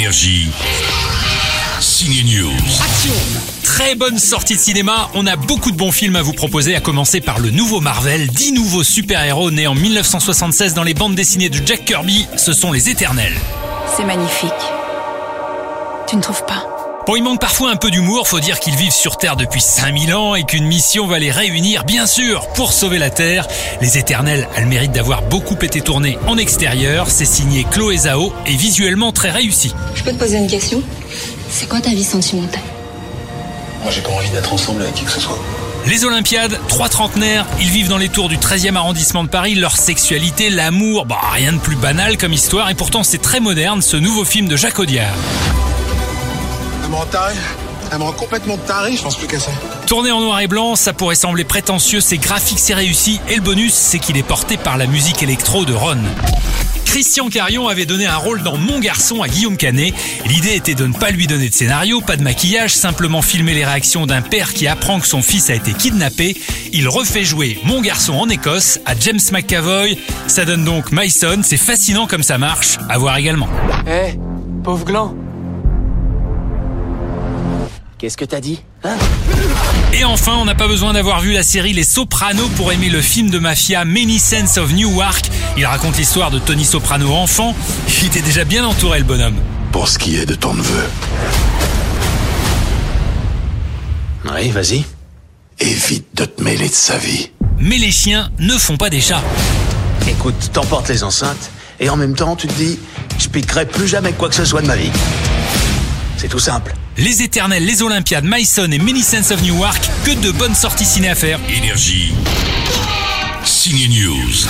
Énergie. Signe News. Très bonne sortie de cinéma, on a beaucoup de bons films à vous proposer, à commencer par le nouveau Marvel, 10 nouveaux super-héros nés en 1976 dans les bandes dessinées de Jack Kirby, ce sont les Éternels. C'est magnifique. Tu ne trouves pas? Bon, il manque parfois un peu d'humour, faut dire qu'ils vivent sur Terre depuis 5000 ans et qu'une mission va les réunir, bien sûr, pour sauver la Terre. Les Éternels, elles méritent d'avoir beaucoup été tournées en extérieur, c'est signé Chloé Zhao et visuellement très réussi. Je peux te poser une question? C'est quoi ta vie sentimentale? Moi, j'ai pas envie d'être ensemble avec qui que ce soit. Les Olympiades, trois trentenaires, ils vivent dans les tours du 13e arrondissement de Paris, leur sexualité, l'amour, bah rien de plus banal comme histoire et pourtant c'est très moderne ce nouveau film de Jacques Audiard. Elle me rend taré. Elle me rend complètement taré, je pense plus qu'à ça. Tourné en noir et blanc, ça pourrait sembler prétentieux, c'est graphique, c'est réussi et le bonus c'est qu'il est porté par la musique électro de Ron. Christian Carion avait donné un rôle dans Mon garçon à Guillaume Canet. L'idée était de ne pas lui donner de scénario, pas de maquillage, simplement filmer les réactions d'un père qui apprend que son fils a été kidnappé. Il refait jouer Mon garçon en Écosse à James McAvoy. Ça donne donc Myson, c'est fascinant comme ça marche, à voir également. Eh, pauvre gland Qu'est-ce que t'as dit Hein Et enfin, on n'a pas besoin d'avoir vu la série Les Sopranos pour aimer le film de mafia Many Sense of Newark. Il raconte l'histoire de Tony Soprano enfant. Il était déjà bien entouré le bonhomme. Pour ce qui est de ton neveu, Oui, vas-y. évite de te mêler de sa vie. Mais les chiens ne font pas des chats. Écoute, t'emportes les enceintes, et en même temps, tu te dis, je piquerai plus jamais quoi que ce soit de ma vie. C'est tout simple. Les Éternels, les Olympiades, Myson et Many Sense of Newark, que de bonnes sorties ciné à faire. Énergie. Signe News.